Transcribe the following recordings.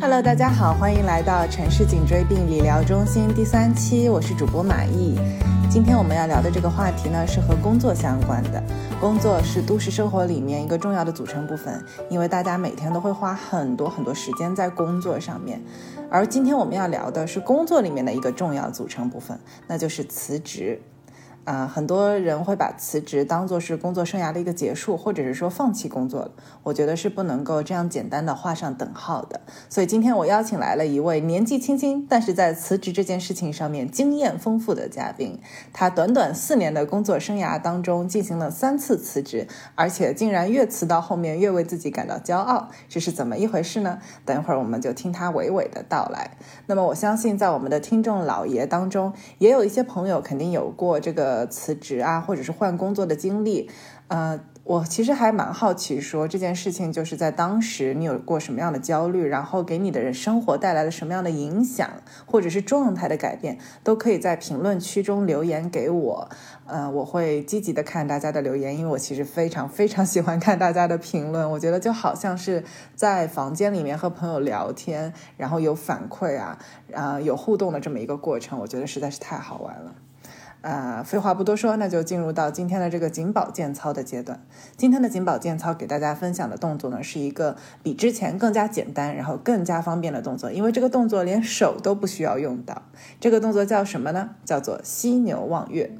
Hello，大家好，欢迎来到城市颈椎病理疗中心第三期，我是主播马毅。今天我们要聊的这个话题呢，是和工作相关的。工作是都市生活里面一个重要的组成部分，因为大家每天都会花很多很多时间在工作上面。而今天我们要聊的是工作里面的一个重要组成部分，那就是辞职。啊，很多人会把辞职当做是工作生涯的一个结束，或者是说放弃工作了。我觉得是不能够这样简单的画上等号的。所以今天我邀请来了一位年纪轻轻，但是在辞职这件事情上面经验丰富的嘉宾。他短短四年的工作生涯当中进行了三次辞职，而且竟然越辞到后面越为自己感到骄傲，这是怎么一回事呢？等一会儿我们就听他娓娓的道来。那么我相信在我们的听众老爷当中，也有一些朋友肯定有过这个。呃，辞职啊，或者是换工作的经历，呃，我其实还蛮好奇，说这件事情就是在当时你有过什么样的焦虑，然后给你的人生活带来了什么样的影响，或者是状态的改变，都可以在评论区中留言给我，呃，我会积极的看大家的留言，因为我其实非常非常喜欢看大家的评论，我觉得就好像是在房间里面和朋友聊天，然后有反馈啊，啊，有互动的这么一个过程，我觉得实在是太好玩了。啊，废话不多说，那就进入到今天的这个颈保健操的阶段。今天的颈保健操给大家分享的动作呢，是一个比之前更加简单，然后更加方便的动作。因为这个动作连手都不需要用到。这个动作叫什么呢？叫做犀牛望月。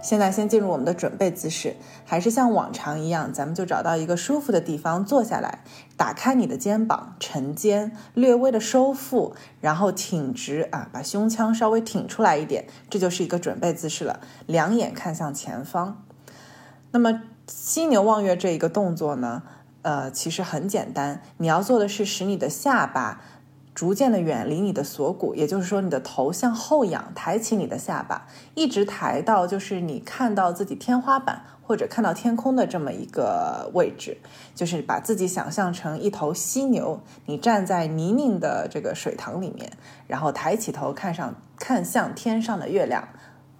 现在先进入我们的准备姿势，还是像往常一样，咱们就找到一个舒服的地方坐下来，打开你的肩膀，沉肩，略微的收腹，然后挺直啊，把胸腔稍微挺出来一点，这就是一个准备姿势了。两眼看向前方。那么犀牛望月这一个动作呢，呃，其实很简单，你要做的是使你的下巴。逐渐的远离你的锁骨，也就是说，你的头向后仰，抬起你的下巴，一直抬到就是你看到自己天花板或者看到天空的这么一个位置，就是把自己想象成一头犀牛，你站在泥泞的这个水塘里面，然后抬起头看上看向天上的月亮。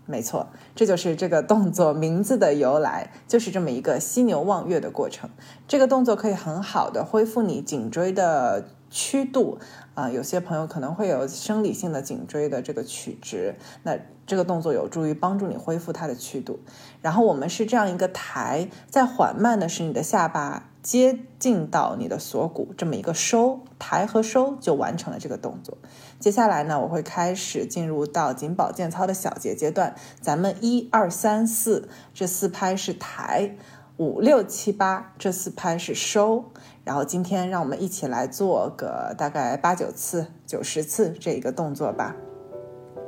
没错，这就是这个动作名字的由来，就是这么一个犀牛望月的过程。这个动作可以很好的恢复你颈椎的曲度。啊，有些朋友可能会有生理性的颈椎的这个曲直，那这个动作有助于帮助你恢复它的曲度。然后我们是这样一个抬，再缓慢的使你的下巴接近到你的锁骨，这么一个收抬和收就完成了这个动作。接下来呢，我会开始进入到颈保健操的小节阶段，咱们一二三四这四拍是抬。五六七八，这四拍是收，然后今天让我们一起来做个大概八九次、九十次这一个动作吧。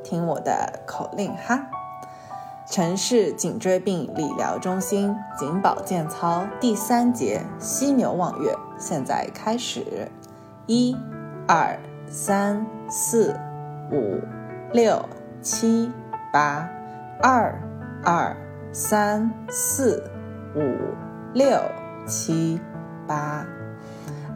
听我的口令哈，城市颈椎病理疗中心颈保健操第三节犀牛望月，现在开始，一、二、三、四、五、六、七、八，二、二、三、四。五六七八。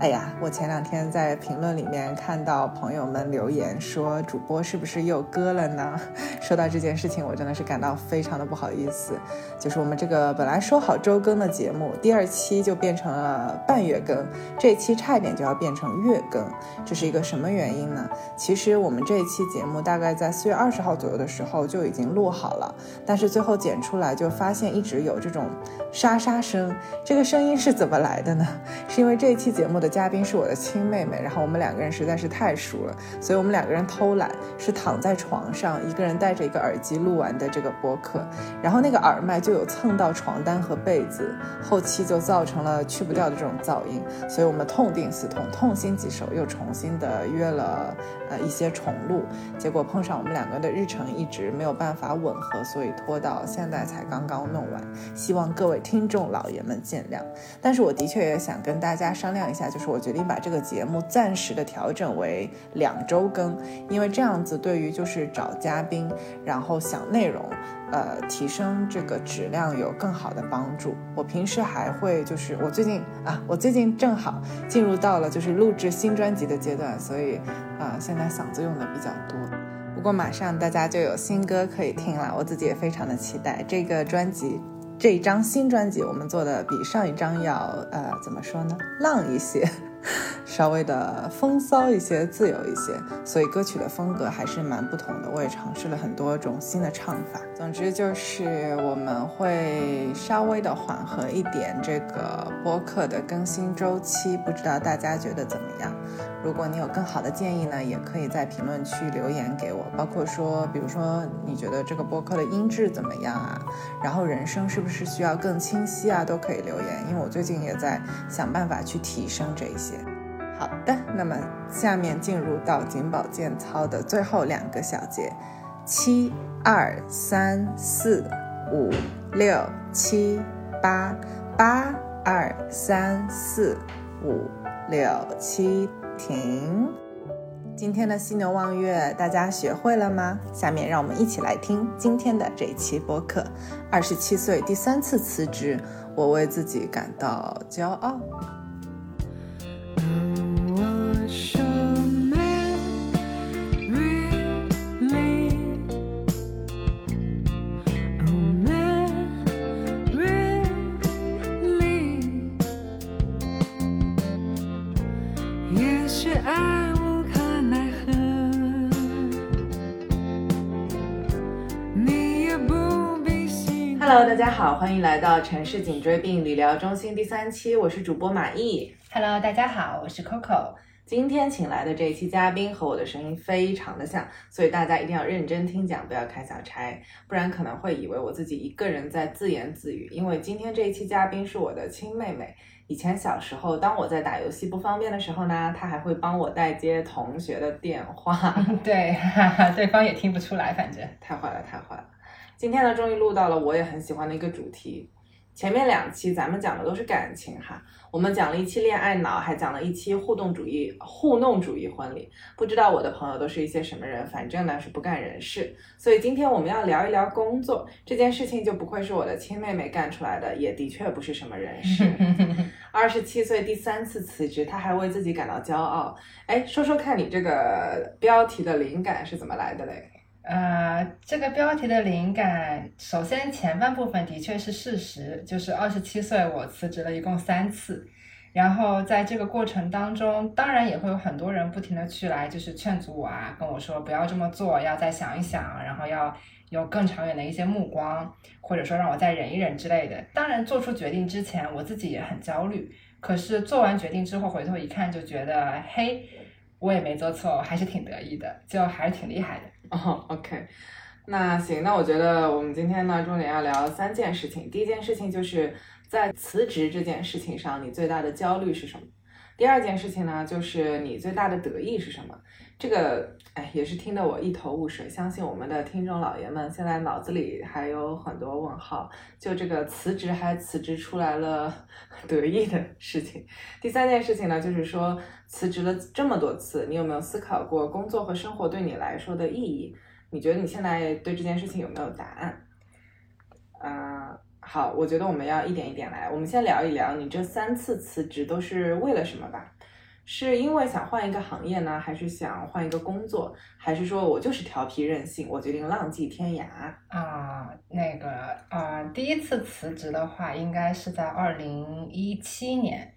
哎呀，我前两天在评论里面看到朋友们留言说，主播是不是又割了呢？说到这件事情，我真的是感到非常的不好意思。就是我们这个本来说好周更的节目，第二期就变成了半月更，这一期差一点就要变成月更，这是一个什么原因呢？其实我们这一期节目大概在四月二十号左右的时候就已经录好了，但是最后剪出来就发现一直有这种沙沙声，这个声音是怎么来的呢？是因为这一期节目的。嘉宾是我的亲妹妹，然后我们两个人实在是太熟了，所以我们两个人偷懒，是躺在床上，一个人戴着一个耳机录完的这个播客，然后那个耳麦就有蹭到床单和被子，后期就造成了去不掉的这种噪音，所以我们痛定思痛，痛心疾首，又重新的约了呃一些重录，结果碰上我们两个的日程一直没有办法吻合，所以拖到现在才刚刚弄完，希望各位听众老爷们见谅。但是我的确也想跟大家商量一下，就是。我决定把这个节目暂时的调整为两周更，因为这样子对于就是找嘉宾，然后想内容，呃，提升这个质量有更好的帮助。我平时还会就是我最近啊，我最近正好进入到了就是录制新专辑的阶段，所以啊，现在嗓子用的比较多。不过马上大家就有新歌可以听了，我自己也非常的期待这个专辑。这一张新专辑，我们做的比上一张要呃怎么说呢，浪一些，稍微的风骚一些、自由一些，所以歌曲的风格还是蛮不同的。我也尝试了很多种新的唱法。总之就是我们会稍微的缓和一点这个播客的更新周期，不知道大家觉得怎么样？如果你有更好的建议呢，也可以在评论区留言给我。包括说，比如说你觉得这个播客的音质怎么样啊？然后人声是不是需要更清晰啊？都可以留言，因为我最近也在想办法去提升这一些。好的，那么下面进入到颈保健操的最后两个小节，七二三四五六七八八二三四五六七。停。今天的犀牛望月，大家学会了吗？下面让我们一起来听今天的这一期播客。二十七岁第三次辞职，我为自己感到骄傲。Hello，大家好，欢迎来到城市颈椎病理疗中心第三期，我是主播马毅。Hello，大家好，我是 Coco。今天请来的这一期嘉宾和我的声音非常的像，所以大家一定要认真听讲，不要开小差，不然可能会以为我自己一个人在自言自语。因为今天这一期嘉宾是我的亲妹妹，以前小时候当我在打游戏不方便的时候呢，她还会帮我代接同学的电话。对，哈哈对方也听不出来，反正太坏了，太坏了。今天呢，终于录到了我也很喜欢的一个主题。前面两期咱们讲的都是感情哈，我们讲了一期恋爱脑，还讲了一期互动主义、糊弄主义婚礼。不知道我的朋友都是一些什么人，反正呢是不干人事。所以今天我们要聊一聊工作这件事情，就不愧是我的亲妹妹干出来的，也的确不是什么人事。二十七岁第三次辞职，她还为自己感到骄傲。哎，说说看你这个标题的灵感是怎么来的嘞？呃，这个标题的灵感，首先前半部分的确是事实，就是二十七岁我辞职了一共三次，然后在这个过程当中，当然也会有很多人不停的去来就是劝阻我啊，跟我说不要这么做，要再想一想，然后要有更长远的一些目光，或者说让我再忍一忍之类的。当然做出决定之前，我自己也很焦虑，可是做完决定之后回头一看，就觉得嘿，我也没做错，还是挺得意的，就还是挺厉害的。哦，OK，那行，那我觉得我们今天呢，重点要聊三件事情。第一件事情就是在辞职这件事情上，你最大的焦虑是什么？第二件事情呢，就是你最大的得意是什么？这个，哎，也是听得我一头雾水。相信我们的听众老爷们现在脑子里还有很多问号。就这个辞职还辞职出来了得意的事情。第三件事情呢，就是说辞职了这么多次，你有没有思考过工作和生活对你来说的意义？你觉得你现在对这件事情有没有答案？嗯，好，我觉得我们要一点一点来。我们先聊一聊你这三次辞职都是为了什么吧。是因为想换一个行业呢，还是想换一个工作，还是说我就是调皮任性，我决定浪迹天涯啊？那个啊，第一次辞职的话，应该是在二零一七年，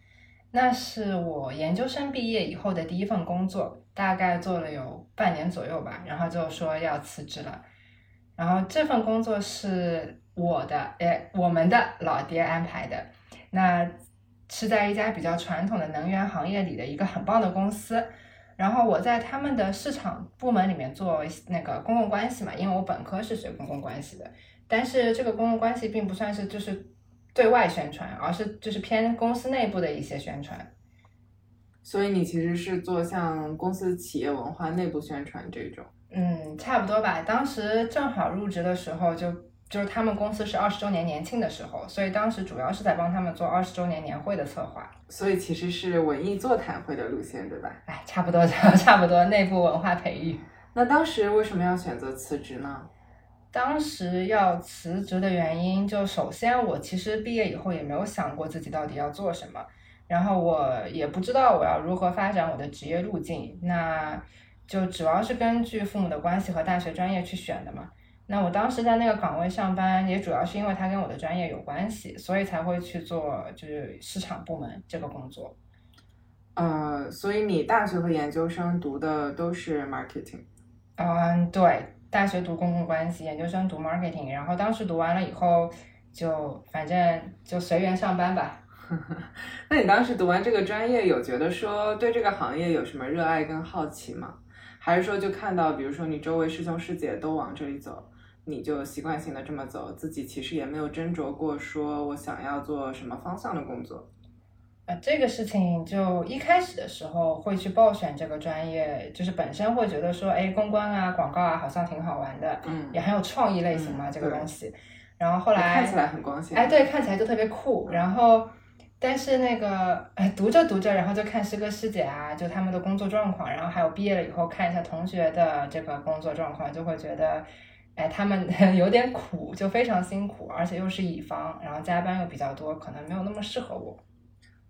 那是我研究生毕业以后的第一份工作，大概做了有半年左右吧，然后就说要辞职了。然后这份工作是我的，哎，我们的老爹安排的，那。是在一家比较传统的能源行业里的一个很棒的公司，然后我在他们的市场部门里面做那个公共关系嘛，因为我本科是学公共关系的，但是这个公共关系并不算是就是对外宣传，而是就是偏公司内部的一些宣传。所以你其实是做像公司企业文化内部宣传这种？嗯，差不多吧。当时正好入职的时候就。就是他们公司是二十周年年庆的时候，所以当时主要是在帮他们做二十周年年会的策划，所以其实是文艺座谈会的路线，对吧？哎，差不多，差不多，内部文化培育。那当时为什么要选择辞职呢？当时要辞职的原因，就首先我其实毕业以后也没有想过自己到底要做什么，然后我也不知道我要如何发展我的职业路径，那就主要是根据父母的关系和大学专业去选的嘛。那我当时在那个岗位上班，也主要是因为它跟我的专业有关系，所以才会去做就是市场部门这个工作。呃，所以你大学和研究生读的都是 marketing。嗯，对，大学读公共关系，研究生读 marketing，然后当时读完了以后，就反正就随缘上班吧。那你当时读完这个专业，有觉得说对这个行业有什么热爱跟好奇吗？还是说就看到，比如说你周围师兄师姐都往这里走，你就习惯性的这么走，自己其实也没有斟酌过，说我想要做什么方向的工作？呃，这个事情就一开始的时候会去报选这个专业，就是本身会觉得说，哎，公关啊、广告啊，好像挺好玩的，嗯，也很有创意类型嘛，嗯这个东西。然后后来看起来很光鲜。哎，对，看起来就特别酷。然后，但是那个，哎，读着读着，然后就看师哥师姐啊，就他们的工作状况，然后还有毕业了以后看一下同学的这个工作状况，就会觉得，哎，他们 有点苦，就非常辛苦，而且又是乙方，然后加班又比较多，可能没有那么适合我。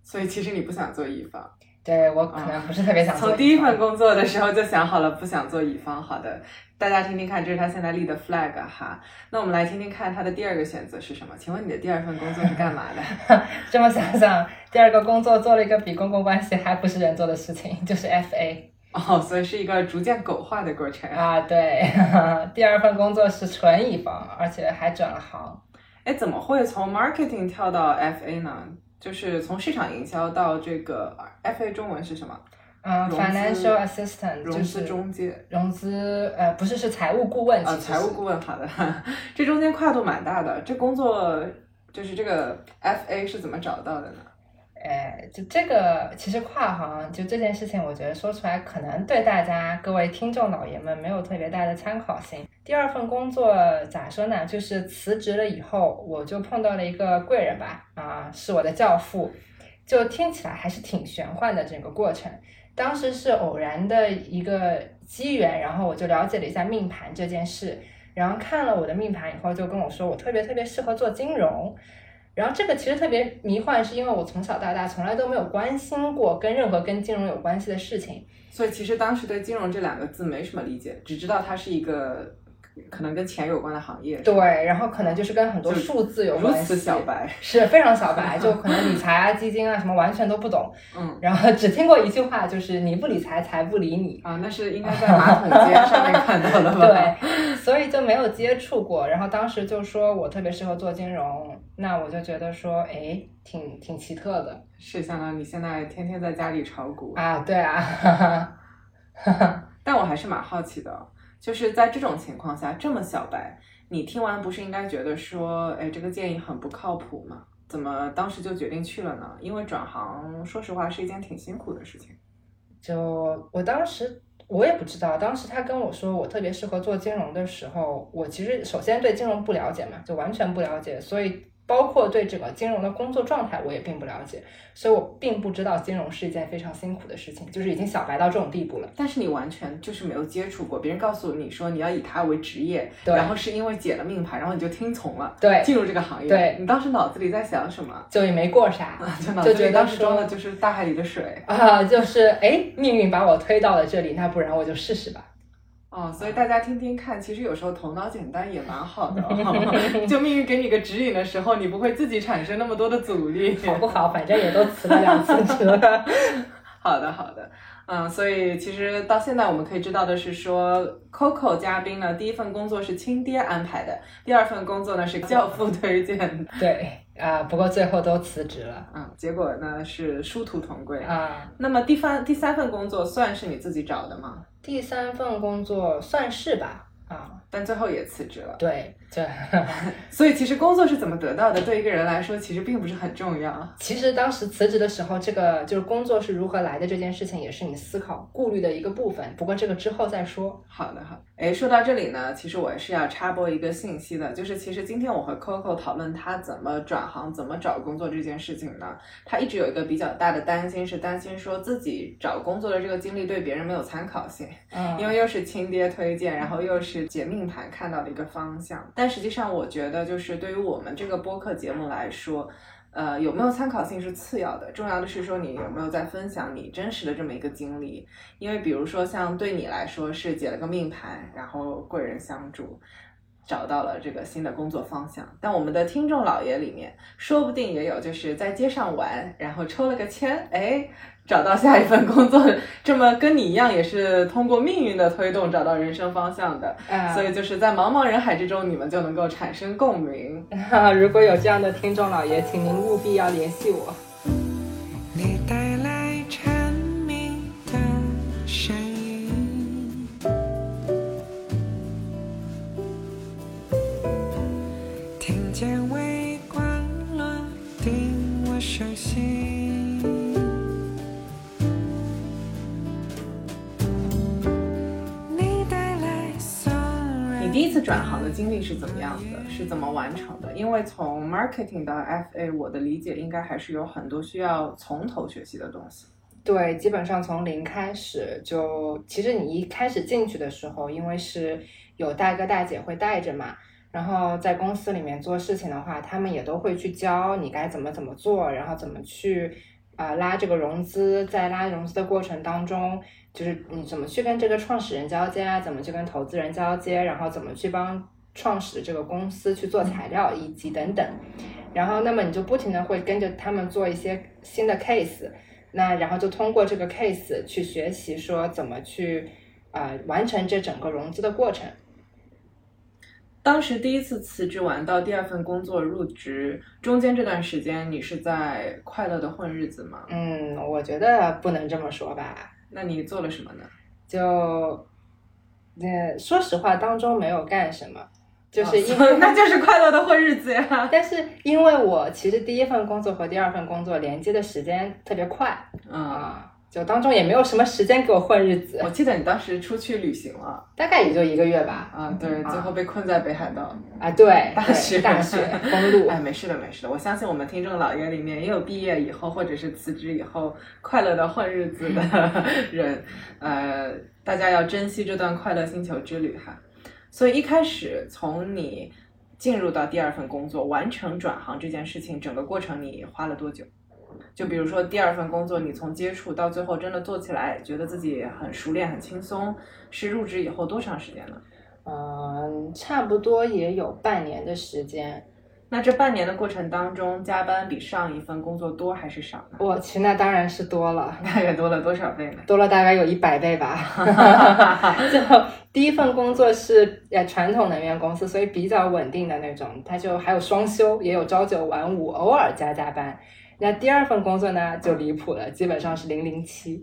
所以其实你不想做乙方，对我可能不是特别想做从第一份工作的时候就想好了不想做乙方。好的，大家听听看，这是他现在立的 flag 哈。那我们来听听看他的第二个选择是什么？请问你的第二份工作是干嘛的？这么想想，第二个工作做了一个比公共关系还不是人做的事情，就是 FA。哦，所以是一个逐渐狗化的过程。啊，对，第二份工作是纯乙方，而且还转了行。哎，怎么会从 marketing 跳到 FA 呢？就是从市场营销到这个 FA 中文是什么？嗯，financial assistant 融资中介融资，呃，不是是财务顾问，啊，实财务顾问。好的，这中间跨度蛮大的。这工作就是这个 FA 是怎么找到的呢？哎，就这个其实跨行就这件事情，我觉得说出来可能对大家各位听众老爷们没有特别大的参考性。第二份工作咋说呢？就是辞职了以后，我就碰到了一个贵人吧，啊，是我的教父，就听起来还是挺玄幻的整个过程。当时是偶然的一个机缘，然后我就了解了一下命盘这件事，然后看了我的命盘以后，就跟我说我特别特别适合做金融。然后这个其实特别迷幻，是因为我从小到大从来都没有关心过跟任何跟金融有关系的事情。所以其实当时对金融这两个字没什么理解，只知道它是一个可能跟钱有关的行业。对，然后可能就是跟很多数字有关系，此小白。是非常小白，就可能理财啊、基金啊什么完全都不懂。嗯然后只听过一句话，就是你不理财，财不理你。啊，那是应该在马桶街上面看到的吧？对，所以就没有接触过。然后当时就说我特别适合做金融，那我就觉得说，哎，挺挺奇特的是相当于你现在天天在家里炒股。啊。对啊，哈哈哈哈但我还是蛮好奇的，就是在这种情况下这么小白，你听完不是应该觉得说，哎，这个建议很不靠谱吗？怎么当时就决定去了呢？因为转行，说实话是一件挺辛苦的事情。就我当时我也不知道，当时他跟我说我特别适合做金融的时候，我其实首先对金融不了解嘛，就完全不了解，所以包括对这个金融的工作状态我也并不了解，所以我并不知道金融是一件非常辛苦的事情，就是已经小白到这种地步了。但是你完全就是没有接触过，别人告诉你说你要以它为职业，对然后是因为解了命盘，然后你就听从了，对进入这个行业。对你当时脑子里在想什么？就也没过啥，就觉得当时装的就是大海里的水。啊，就是哎，命运把我推到了这里，那不然我就试试吧。哦，所以大家听听看，其实有时候头脑简单也蛮好的、哦。就命运给你个指引的时候，你不会自己产生那么多的阻力。好不好？反正也都辞了两次职了。好的，好的，嗯，所以其实到现在我们可以知道的是说，Coco 嘉宾呢，第一份工作是亲爹安排的，第二份工作呢是教父推荐的，对啊，不过最后都辞职了嗯，结果呢是殊途同归。啊。那么第三第三份工作算是你自己找的吗？第三份工作算是吧，啊，但最后也辞职了。对，这 所以其实工作是怎么得到的，对一个人来说其实并不是很重要。其实当时辞职的时候，这个就是工作是如何来的这件事情，也是你思考顾虑的一个部分。不过这个之后再说。好的，好的。哎，说到这里呢，其实我是要插播一个信息的，就是其实今天我和 Coco 讨论他怎么转行、怎么找工作这件事情呢，他一直有一个比较大的担心，是担心说自己找工作的这个经历对别人没有参考性，嗯，因为又是亲爹推荐，然后又是解命盘看到的一个方向。但实际上，我觉得就是对于我们这个播客节目来说，呃，有没有参考性是次要的，重要的是说你有没有在分享你真实的这么一个经历。因为比如说像对你来说是解了个命盘，然后贵人相助，找到了这个新的工作方向。但我们的听众老爷里面，说不定也有就是在街上玩，然后抽了个签，哎，找到下一份工作，这么跟你一样也是通过命运的推动找到人生方向的。嗯所以就是在茫茫人海之中，你们就能够产生共鸣。如果有这样的听众老爷，请您务必要联系我。是怎么样的？是怎么完成的？因为从 marketing 到 FA，我的理解应该还是有很多需要从头学习的东西。对，基本上从零开始就，其实你一开始进去的时候，因为是有大哥大姐会带着嘛，然后在公司里面做事情的话，他们也都会去教你该怎么怎么做，然后怎么去啊、拉这个融资，在拉融资的过程当中，就是你怎么去跟这个创始人交接啊，怎么去跟投资人交接，然后怎么去帮创始的这个公司去做材料以及等等，然后那么你就不停的会跟着他们做一些新的 case。那然后就通过这个 case 去学习，说怎么去呃完成这整个融资的过程。当时第一次辞职完到第二份工作入职，中间这段时间你是在快乐的混日子吗？嗯，我觉得不能这么说吧，那你做了什么呢？就呃说实话，当中没有干什么，就是因啊为、那就是快乐的混日子呀。但是因为我其实第一份工作和第二份工作连接的时间特别快嗯，啊，就当中也没有什么时间给我混日子我，记得你当时出去旅行了大概也就一个月吧。啊，对，最后被困在北海道。啊，对，对大学大学 公路，哎，没事的，没事的。我相信我们听众老爷里面也有毕业以后或者是辞职以后快乐的混日子的 人，呃，大家要珍惜这段快乐星球之旅哈。所以一开始从你进入到第二份工作，完成转行这件事情，整个过程你花了多久？就比如说第二份工作，你从接触到最后真的做起来，觉得自己很熟练、很轻松，是入职以后多长时间呢？嗯，差不多也有半年的时间。那这半年的过程当中，加班比上一份工作多还是少呢？我去，那当然是多了，大概多了多少倍呢？多了大概有一百倍吧。就第一份工作是呃传统能源公司，所以比较稳定的那种，它就还有双休，也有朝九晚五，偶尔加加班。那第二份工作呢就离谱了，基本上是零零七。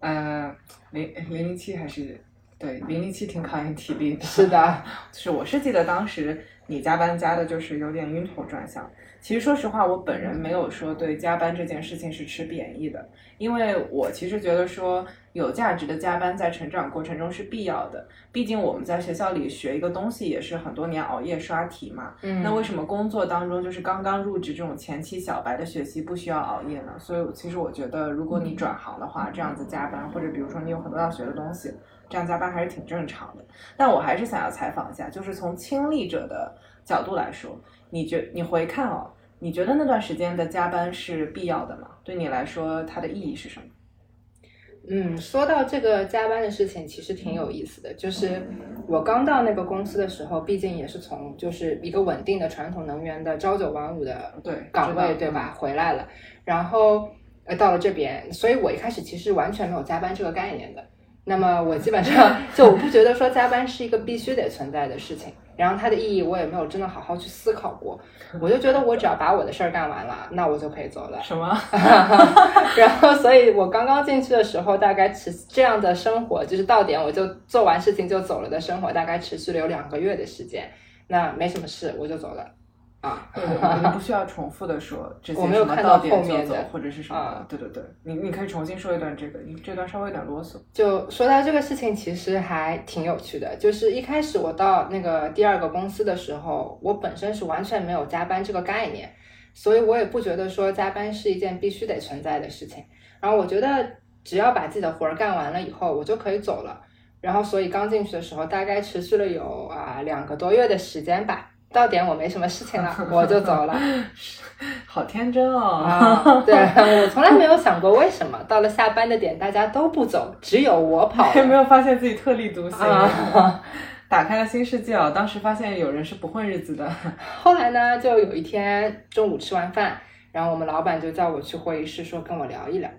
呃，零零零七还是对零零七挺考验体力的。是的，就是我是记得当时你加班加的就是有点晕头转向。其实说实话，我本人没有说对加班这件事情是持贬义的，因为我其实觉得说有价值的加班在成长过程中是必要的。毕竟我们在学校里学一个东西也是很多年熬夜刷题嘛。嗯，那为什么工作当中就是刚刚入职这种前期小白的学习不需要熬夜呢？所以其实我觉得，如果你转行的话，这样子加班，或者比如说你有很多要学的东西，这样加班还是挺正常的。但我还是想要采访一下，就是从亲历者的角度来说，你觉你回看哦，你觉得那段时间的加班是必要的吗？对你来说，它的意义是什么？嗯，说到这个加班的事情，其实挺有意思的。就是我刚到那个公司的时候，毕竟也是从就是一个稳定的传统能源的朝九晚五的对岗位，对吧？回来了，然后呃到了这边，所以我一开始其实完全没有加班这个概念的。那么我基本上 就我不觉得说加班是一个必须得存在的事情，然后它的意义我也没有真的好好去思考过。我就觉得我只要把我的事儿干完了，那我就可以走了。什么？然后，所以我刚刚进去的时候，大概持这样的生活，就是到点我就做完事情就走了的生活，大概持续了有两个月的时间。那没什么事，我就走了。啊，对，我们不需要重复的说这些我没有什么看到到点就走后面的或者是什么啊。对对对，你你可以重新说一段这个，你这段稍微有点啰嗦。就说到这个事情，其实还挺有趣的。就是一开始我到那个第二个公司的时候，我本身是完全没有加班这个概念，所以我也不觉得说加班是一件必须得存在的事情。然后我觉得只要把自己的活儿干完了以后，我就可以走了。然后所以刚进去的时候，大概持续了有啊两个多月的时间吧。到点我没什么事情了，我就走了。好天真哦！啊，对我从来没有想过为什么到了下班的点大家都不走，只有我跑没有发现自己特立独行？啊，打开了新世界哦。当时发现有人是不混日子的。后来呢，就有一天中午吃完饭，然后我们老板就叫我去会议室，说跟我聊一聊。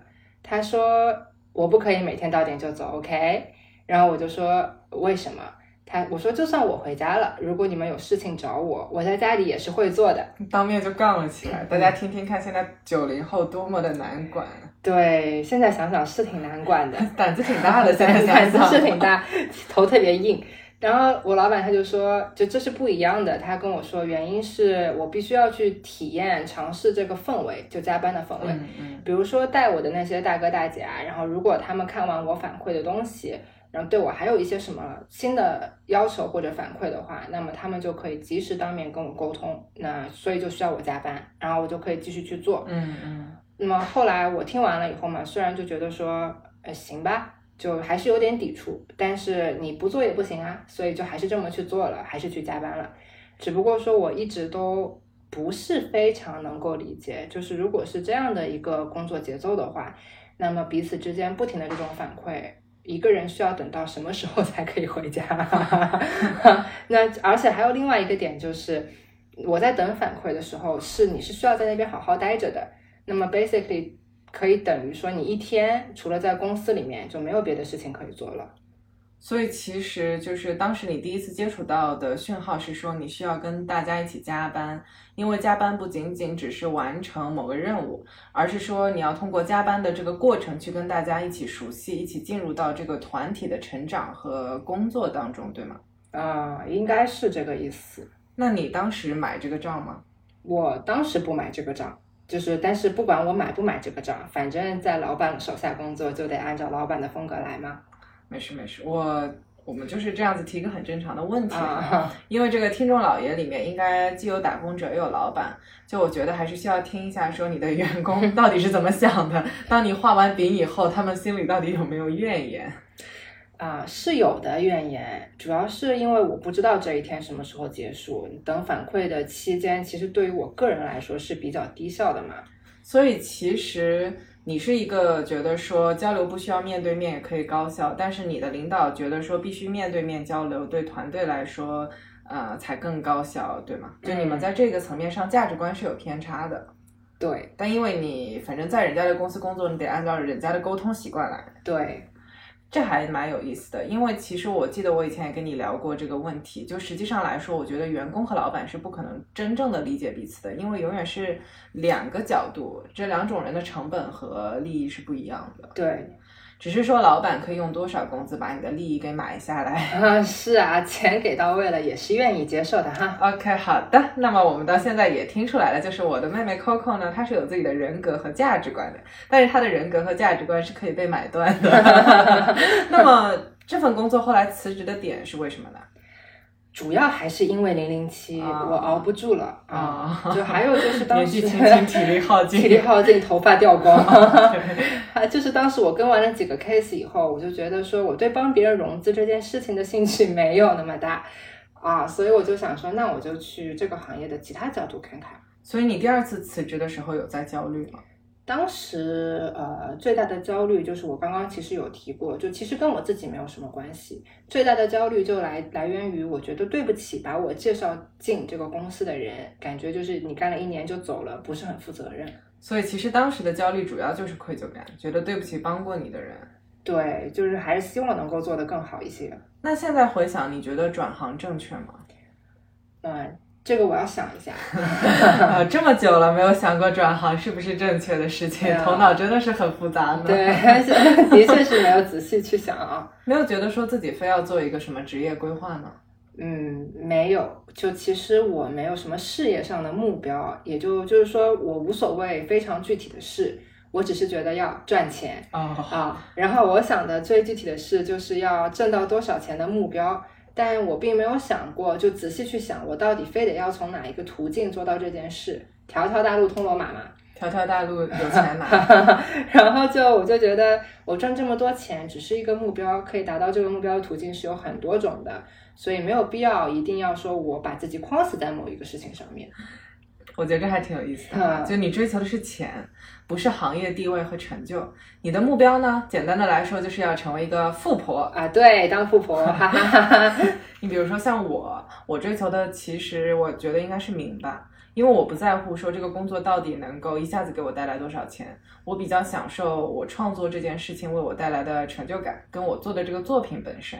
他说我不可以每天到点就走，OK？然后我就说为什么？他我说就算我回家了，如果你们有事情找我，我在家里也是会做的。当面就杠了起来，大家听听看，现在九零后多么的难管。对，现在想想是挺难管的，胆子挺大的，现在胆子是挺 大，头特别硬。然后我老板他就说，就这是不一样的。他跟我说，原因是我必须要去体验、尝试这个氛围，就加班的氛围。嗯嗯。比如说带我的那些大哥大姐啊，然后如果他们看完我反馈的东西。然后对我还有一些什么新的要求或者反馈的话，那么他们就可以及时当面跟我沟通。那所以就需要我加班，然后我就可以继续去做。嗯嗯。那么后来我听完了以后嘛，虽然就觉得说，呃，行吧，就还是有点抵触，但是你不做也不行啊，所以就还是这么去做了，还是去加班了。只不过说我一直都不是非常能够理解，就是如果是这样的一个工作节奏的话，那么彼此之间不停的这种反馈。一个人需要等到什么时候才可以回家？那而且还有另外一个点就是，我在等反馈的时候，是你是需要在那边好好待着的。那么 basically 可以等于说，你一天除了在公司里面就没有别的事情可以做了。所以其实就是当时你第一次接触到的讯号是说你需要跟大家一起加班，因为加班不仅仅只是完成某个任务，而是说你要通过加班的这个过程去跟大家一起熟悉，一起进入到这个团体的成长和工作当中，对吗？啊，应该是这个意思。那你当时买这个账吗？我当时不买这个账，就是但是不管我买不买这个账，反正在老板手下工作就得按照老板的风格来嘛。没事没事，我我们就是这样子提一个很正常的问题，因为这个听众老爷里面应该既有打工者又有老板，就我觉得还是需要听一下，说你的员工 到底是怎么想的。当你画完饼以后，他们心里到底有没有怨言？啊，是有的怨言，主要是因为我不知道这一天什么时候结束，等反馈的期间，其实对于我个人来说是比较低效的嘛。所以其实。你是一个觉得说交流不需要面对面也可以高效，但是你的领导觉得说必须面对面交流，对团队来说，呃，才更高效，对吗？就你们在这个层面上价值观是有偏差的。对，但因为你反正在人家的公司工作，你得按照人家的沟通习惯来。对。这还蛮有意思的，因为其实我记得我以前也跟你聊过这个问题。就实际上来说，我觉得员工和老板是不可能真正的理解彼此的，因为永远是两个角度，这两种人的成本和利益是不一样的。对。只是说，老板可以用多少工资把你的利益给买下来？啊，是啊，钱给到位了，也是愿意接受的哈。OK，好的。那么我们到现在也听出来了，就是我的妹妹 Coco 呢，她是有自己的人格和价值观的，但是她的人格和价值观是可以被买断的。那么这份工作后来辞职的点是为什么呢？主要还是因为零零七，我熬不住了啊！就还有就是当时体力耗尽，体力耗尽，头发掉光。啊，就是当时我跟完了几个 case 以后，我就觉得说我对帮别人融资这件事情的兴趣没有那么大啊，所以我就想说，那我就去这个行业的其他角度看看。所以你第二次辞职的时候有在焦虑吗？当时呃最大的焦虑就是我刚刚其实有提过，就其实跟我自己没有什么关系。最大的焦虑就来来源于我觉得对不起把我介绍进这个公司的人，感觉就是你干了一年就走了，不是很负责任。所以其实当时的焦虑主要就是愧疚感，觉得对不起帮过你的人。对，就是还是希望能够做得更好一些。那现在回想，你觉得转行正确吗？嗯。这个我要想一下，这么久了没有想过转行是不是正确的事情，头脑真的是很复杂呢。对，的确是没有仔细去想啊，没有觉得说自己非要做一个什么职业规划呢？嗯，没有，就其实我没有什么事业上的目标，也就就是说我无所谓非常具体的事，我只是觉得要赚钱啊，然后我想的最具体的事就是要挣到多少钱的目标。但我并没有想过，就仔细去想，我到底非得要从哪一个途径做到这件事？条条大路通罗马嘛？条条大路有钱嘛？然后就我就觉得，我赚这么多钱只是一个目标，可以达到这个目标的途径是有很多种的，所以没有必要一定要说我把自己框死在某一个事情上面。我觉得这还挺有意思的，就你追求的是钱。不是行业地位和成就。你的目标呢？简单的来说，就是要成为一个富婆。啊，对，当富婆，哈哈哈哈。你比如说像我，我追求的其实我觉得应该是名吧，因为我不在乎说这个工作到底能够一下子给我带来多少钱，我比较享受我创作这件事情为我带来的成就感，跟我做的这个作品本身。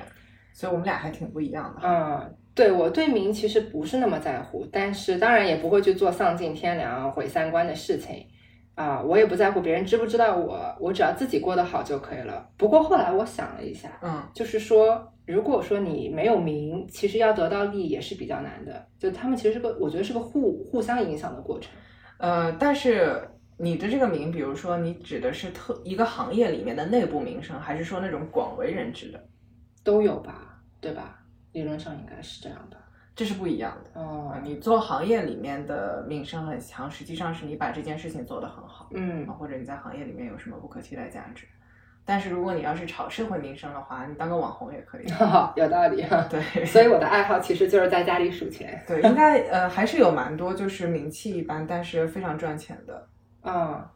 所以我们俩还挺不一样的。嗯，对我对名其实不是那么在乎，但是当然也不会去做丧尽天良、毁三观的事情。啊，我也不在乎别人知不知道我，我只要自己过得好就可以了。不过后来我想了一下，嗯，就是说，如果说你没有名，其实要得到利也是比较难的。就他们其实是个，我觉得是个互互相影响的过程。呃，但是你的这个名，比如说你指的是特一个行业里面的内部名声，还是说那种广为人知的？都有吧，对吧？理论上应该是这样的。这是不一样的。哦啊，你做行业里面的名声很强，实际上是你把这件事情做得很好，嗯啊，或者你在行业里面有什么不可替代价值。但是如果你要是炒社会名声的话，你当个网红也可以。有道理哈。对，所以我的爱好其实就是在家里数钱。对，应该呃还是有蛮多就是名气一般，但是非常赚钱的。嗯，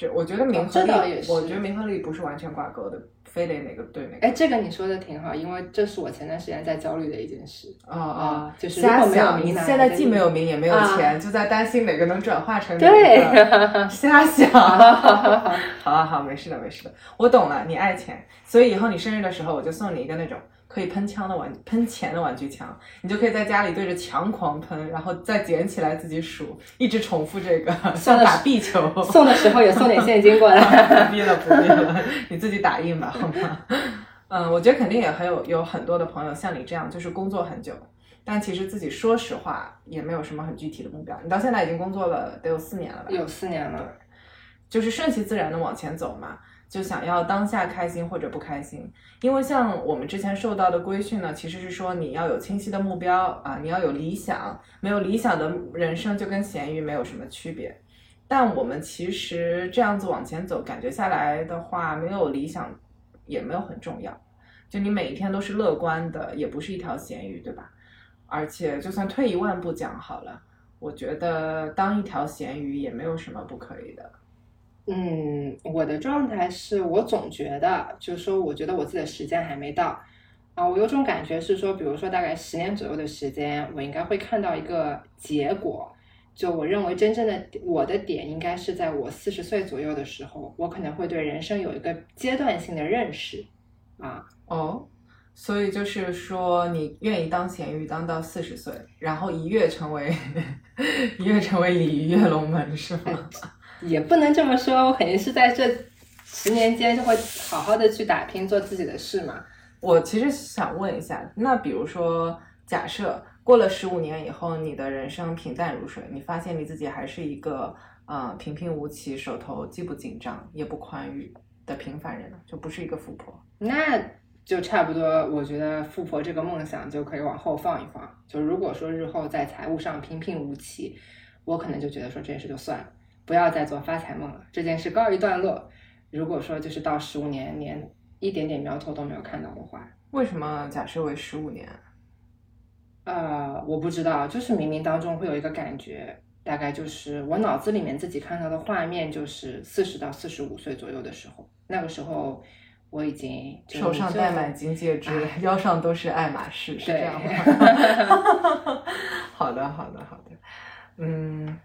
这我觉得名和利，我觉得名和利不是完全挂钩的，非得哪个对哪个。哎，这个你说的挺好，因为这是我前段时间在焦虑的一件事。啊啊啊！就是如瞎果没有想，现在既没有名也没有啊钱，就在担心哪个能转化成哪对个。瞎想。好啊好，没事的没事的，我懂了，你爱钱，所以以后你生日的时候，我就送你一个那种可以喷枪的玩喷钱的玩具枪，你就可以在家里对着墙狂喷，然后再捡起来自己数，一直重复这个，像的打壁球。送的时候也送点现金过来。不必了，不必了，你自己打印吧，好吗？嗯，我觉得肯定也很有有很多的朋友像你这样，就是工作很久，但其实自己说实话也没有什么很具体的目标。你到现在已经工作了得有四年了吧？有四年了，就是顺其自然的往前走嘛，就想要当下开心或者不开心。因为像我们之前受到的规训呢，其实是说你要有清晰的目标啊，你要有理想，没有理想的人生就跟咸鱼没有什么区别。但我们其实这样子往前走，感觉下来的话，没有理想也没有很重要。就你每一天都是乐观的，也不是一条咸鱼，对吧？而且就算退一万步讲好了，我觉得当一条咸鱼也没有什么不可以的。嗯，我的状态是我总觉得，就是说，我觉得我自己的时间还没到啊。我有种感觉是说，比如说大概十年左右的时间，我应该会看到一个结果。就我认为真正的我的点应该是在我四十岁左右的时候，我可能会对人生有一个阶段性的认识啊。哦，所以就是说，你愿意当咸鱼当到四十岁，然后一跃成为 一跃成为鲤鱼跃龙门，是吗？也不能这么说，我肯定是在这十年间就会好好的去打拼，做自己的事嘛。我其实想问一下，那比如说，假设过了十五年以后，你的人生平淡如水，你发现你自己还是一个呃平平无奇、手头既不紧张也不宽裕的平凡人，就不是一个富婆。那就差不多，我觉得富婆这个梦想就可以往后放一放。就如果说日后在财务上平平无奇，我可能就觉得说这件事就算了，不要再做发财梦了，这件事告一段落。如果说就是到十五年连一点点苗头都没有看到的话，为什么假设为十五年？呃，我不知道，就是冥冥当中会有一个感觉，大概就是我脑子里面自己看到的画面，就是四十到四十五岁左右的时候，那个时候我已经手上戴满金戒指，腰上都是爱马仕，是这对样吗？好的，好的，好的。嗯，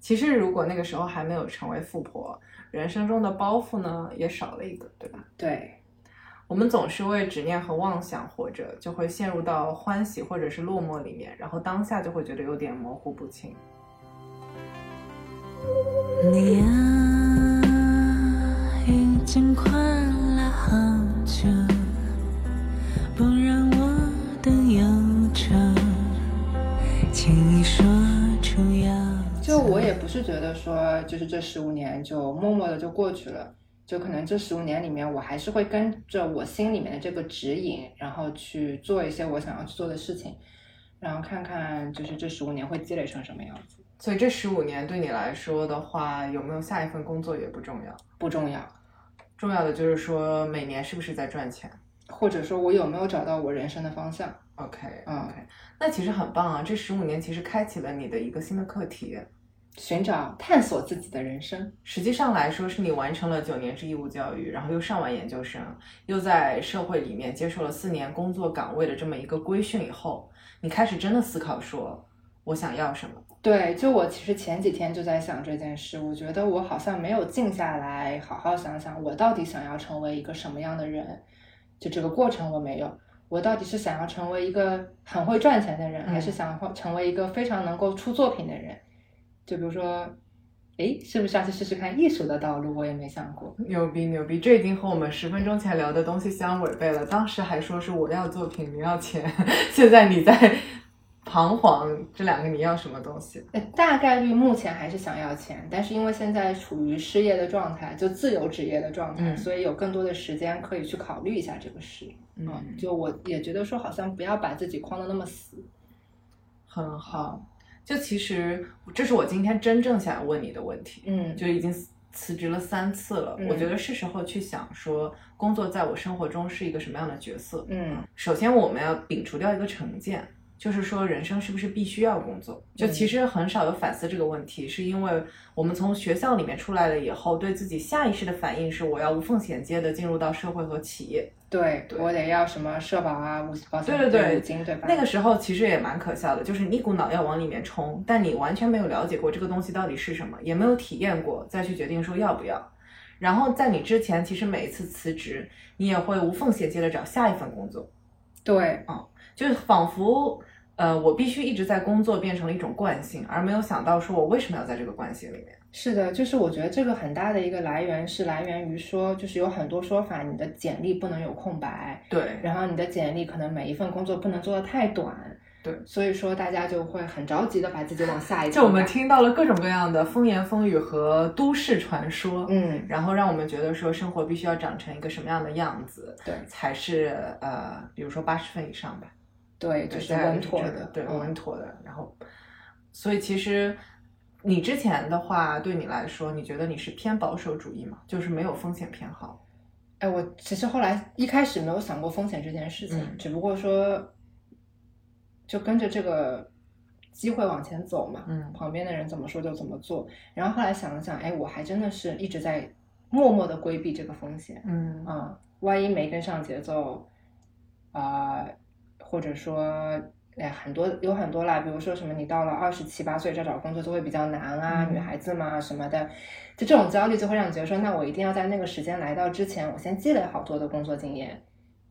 其实如果那个时候还没有成为富婆，人生中的包袱呢也少了一个，对吧？对，我们总是为执念和妄想活着，就会陷入到欢喜或者是落寞里面，然后当下就会觉得有点模糊不清。你啊，已经快了好久，不让我等我也不是觉得说，就是这十五年就默默的就过去了，就可能这十五年里面，我还是会跟着我心里面的这个指引，然后去做一些我想要去做的事情，然后看看就是这十五年会积累成什么样子，所以这十五年对你来说的话，有没有下一份工作也不重要，不重要，重要的就是说每年是不是在赚钱。或者说我有没有找到我人生的方向。OK 嗯 OK，那其实很棒啊！这十五年其实开启了你的一个新的课题。寻找探索自己的人生。实际上来说，是你完成了九年制义务教育，然后又上完研究生，又在社会里面接受了四年工作岗位的这么一个规训以后，你开始真的思考说，我想要什么？对，就我其实前几天就在想这件事，我觉得我好像没有静下来好好想想，我到底想要成为一个什么样的人，就这个过程我没有。我到底是想要成为一个很会赚钱的人，还是想要成为一个非常能够出作品的人？就比如说，哎，是不是要去试试看艺术的道路？我也没想过。牛逼牛逼，这已经和我们十分钟前聊的东西相违背了。当时还说是我要作品，你要钱，现在你在彷徨，这两个你要什么东西？呃大概率目前还是想要钱，但是因为现在处于失业的状态，就自由职业的状态，嗯所以有更多的时间可以去考虑一下这个事。嗯，就我也觉得说，好像不要把自己框的那么死。很好。就其实这是我今天真正想要问你的问题。嗯，就已经辞职了三次了，嗯我觉得是时候去想说，工作在我生活中是一个什么样的角色。嗯首先，我们要摒除掉一个成见，就是说人生是不是必须要工作？就嗯其实很少有反思这个问题，是因为我们从学校里面出来了以后，对自己下意识的反应是我要无缝衔接的进入到社会和企业。对对我得要什么社保啊、五保险对对对五金，对吧？那个时候其实也蛮可笑的，就是你一股脑要往里面冲，但你完全没有了解过这个东西到底是什么，也没有体验过，再去决定说要不要。然后在你之前，其实每一次辞职，你也会无缝衔接的找下一份工作，对嗯就是仿佛呃我必须一直在工作变成了一种惯性，而没有想到说我为什么要在这个惯性里面。是的，就是我觉得这个很大的一个来源是来源于说，就是有很多说法，你的简历不能有空白，对，然后你的简历可能每一份工作不能做的太短，对，所以说大家就会很着急的把自己往下一就我们听到了各种各样的风言风语和都市传说，嗯，然后让我们觉得说生活必须要长成一个什么样的样子，对才是呃，比如说八十分以上吧，对，就是稳妥的，对，嗯稳妥的。然后，所以其实你之前的话，对你来说，你觉得你是偏保守主义吗？就是没有风险偏好。哎，我其实后来一开始没有想过风险这件事情，嗯只不过说就跟着这个机会往前走嘛，嗯旁边的人怎么说就怎么做。然后后来想了想，哎，我还真的是一直在默默的规避这个风险嗯啊、万一没跟上节奏，啊、或者说。哎，很多有很多啦，比如说什么，你到了二十七八岁再找工作就会比较难啊，嗯女孩子嘛什么的，就这种焦虑就会让你觉得说，那我一定要在那个时间来到之前，我先积累好多的工作经验，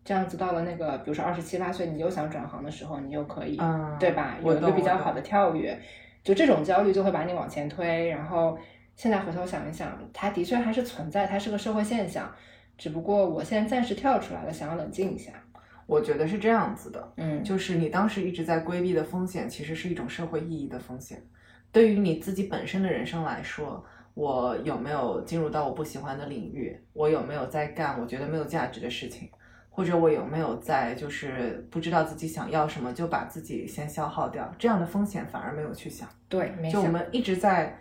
这样子到了那个比如说二十七八岁，你又想转行的时候，你又可以，嗯，对吧？有一个比较好的跳跃，就这种焦虑就会把你往前推。然后现在回头想一想，它的确还是存在，它是个社会现象，只不过我现在暂时跳出来了，想要冷静一下。我觉得是这样子的，嗯，就是你当时一直在规避的风险，其实是一种社会意义的风险。对于你自己本身的人生来说，我有没有进入到我不喜欢的领域？我有没有在干我觉得没有价值的事情？或者我有没有在就是不知道自己想要什么，就把自己先消耗掉？这样的风险反而没有去想。对，没想就我们一直在，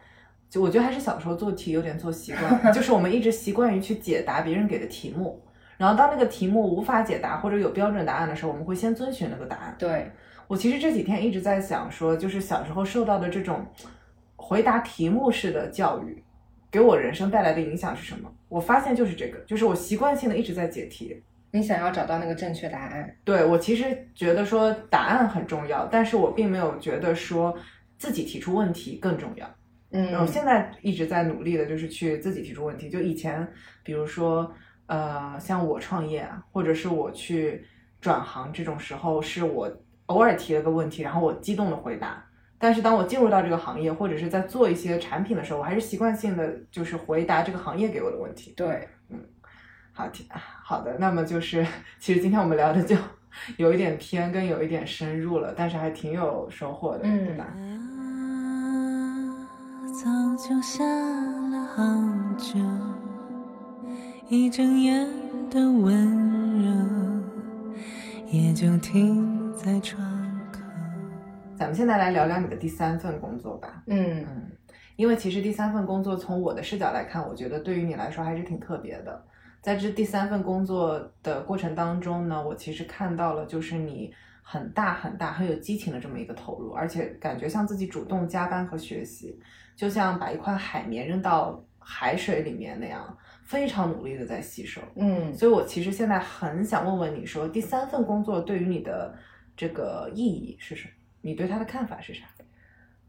就我觉得还是小时候做题有点做习惯，就是我们一直习惯于去解答别人给的题目，然后当那个题目无法解答或者有标准答案的时候，我们会先遵循那个答案。对，我其实这几天一直在想说，就是小时候受到的这种回答题目式的教育，给我人生带来的影响是什么？我发现就是这个，就是我习惯性的一直在解题。你想要找到那个正确答案。对我其实觉得说答案很重要，但是我并没有觉得说自己提出问题更重要。嗯，我现在一直在努力的就是去自己提出问题。就以前，比如说，呃，像我创业啊，或者是我去转行这种时候，是我偶尔提了个问题，然后我激动的回答。但是当我进入到这个行业，或者是在做一些产品的时候，我还是习惯性的就是回答这个行业给我的问题。对，嗯好，挺好的。那么就是，其实今天我们聊的就 有一点偏，跟有一点深入了，但是还挺有收获的，嗯对吧？啊，早就下了好久，一睁眼的温热，也就停在窗口。咱们现在来聊聊你的第三份工作吧。嗯嗯，因为其实第三份工作从我的视角来看，我觉得对于你来说还是挺特别的。在这第三份工作的过程当中呢，我其实看到了就是你很大很大很有激情的这么一个投入，而且感觉像自己主动加班和学习。就像把一块海绵扔到海水里面那样，非常努力的在吸收。嗯，所以我其实现在很想问问你说，第三份工作对于你的这个意义是什么？你对它的看法是啥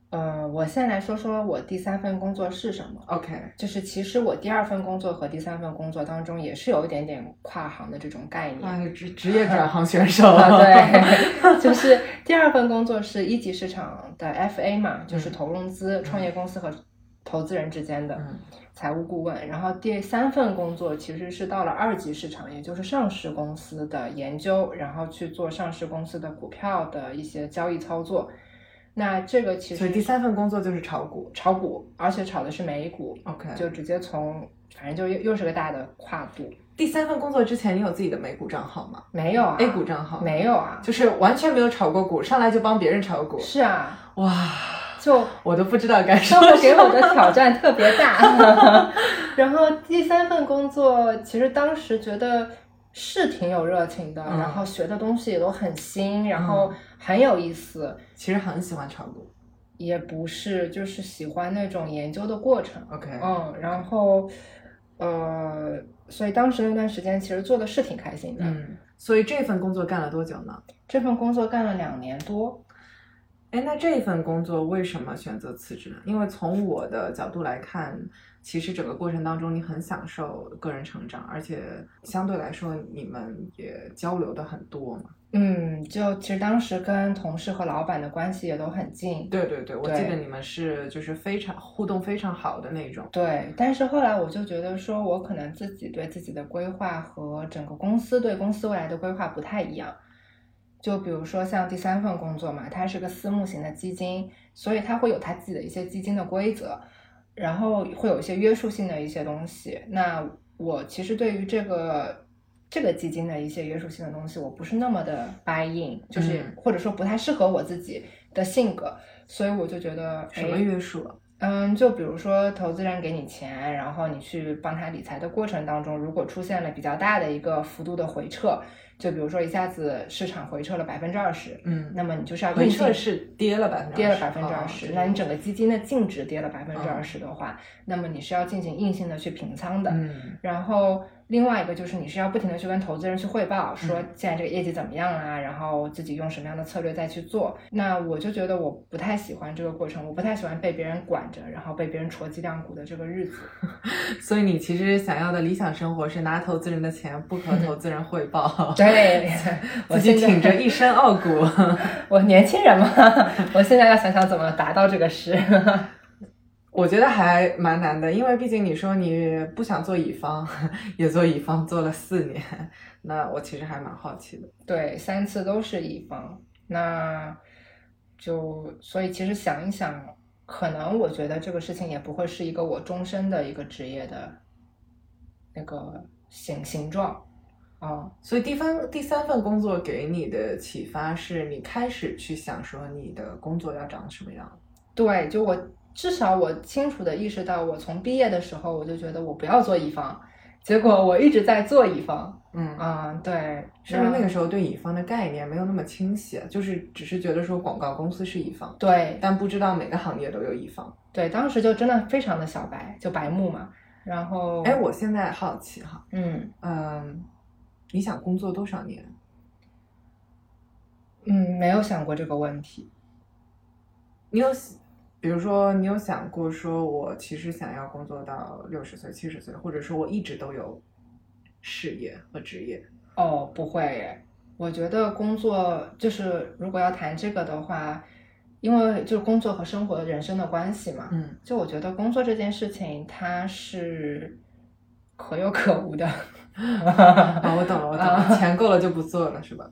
呃，我先来说说我第三份工作是什么。？OK，就是其实我第二份工作和第三份工作当中也是有一点点跨行的这种概念。啊，职职业转行选手啊，对，就是第二份工作是一级市场的 FA 嘛，就是嗯投融资、创业公司和投资人之间的嗯财务顾问。然后第三份工作其实是到了二级市场，也就是上市公司的研究，然后去做上市公司的股票的一些交易操作。那这个其实所以第三份工作就是炒股。炒股，而且炒的是美股，OK，就直接从反正就又又是个大的跨度。第三份工作之前，你有自己的美股账号吗没有啊？A 股账号没有啊，就是完全没有炒过股，上来就帮别人炒股。是啊，哇，就我都不知道该说什么。给我的挑战特别大。然后第三份工作，其实当时觉得是挺有热情的，嗯然后学的东西也都很新，然后很有意思。其实很喜欢炒股。也不是，就是喜欢那种研究的过程。OK，嗯，然后呃，所以当时那段时间其实做的是挺开心的。嗯，所以这份工作干了多久呢？这份工作干了两年多。哎，那这份工作为什么选择辞职呢？因为从我的角度来看，其实整个过程当中你很享受个人成长，而且相对来说你们也交流的很多嘛。嗯，就其实当时跟同事和老板的关系也都很近。对对对，我记得你们是就是非常互动非常好的那种。对，但是后来我就觉得说，我可能自己对自己的规划和整个公司对公司未来的规划不太一样。就比如说像第三份工作嘛，它是个私募型的基金，所以它会有它自己的一些基金的规则，然后会有一些约束性的一些东西。那我其实对于这个这个基金的一些约束性的东西，我不是那么的 buy in，就是、嗯或者说不太适合我自己的性格，所以我就觉得什么哎约束？嗯，就比如说投资人给你钱，然后你去帮他理财的过程当中，如果出现了比较大的一个幅度的回撤，就比如说一下子市场回撤了百分之二十，嗯，那么你就是要回撤是跌了百分之跌了百分之二十，那你整个个基金的净值跌了百分之嗯二十的话，那么你是要进行硬性的去平仓的。嗯然后另外一个就是你是要不停的去跟投资人去汇报，说嗯现在这个业绩怎么样啊，然后自己用什么样的策略再去做。那我就觉得我不太喜欢这个过程，我不太喜欢被别人管着，然后被别人戳脊梁骨的这个日子。所以你其实想要的理想生活是拿投资人的钱不和投资人汇报，对，我自己挺着一身傲骨。我年轻人嘛，我现在要想想怎么达到这个事。我觉得还蛮难的，因为毕竟你说你不想做乙方，也做乙方做了四年，那我其实还蛮好奇的。对，三次都是乙方，那就所以其实想一想，可能我觉得这个事情也不会是一个我终身的一个职业的那个形形状啊、所以第三第三份工作给你的启发是你开始去想说你的工作要长什么样。对，就我至少我清楚的意识到，我从毕业的时候我就觉得我不要做乙方，结果我一直在做乙方，嗯，嗯，对，是不是那个时候对乙方的概念没有那么清晰，就是只是觉得说广告公司是乙方，对但不知道每个行业都有乙方。对，当时就真的非常的小白，就白目嘛，然后，哎，我现在好奇哈，嗯嗯，你想工作多少年？嗯，没有想过这个问题。你有，比如说，你有想过说，我其实想要工作到六十岁、七十岁，或者说我一直都有事业和职业？哦，不会耶。我觉得工作就是，如果要谈这个的话，因为就是工作和生活、人生的关系嘛。嗯，就我觉得工作这件事情，它是可有可无的。啊，我懂了，我懂了，钱够了就不做了，是吧？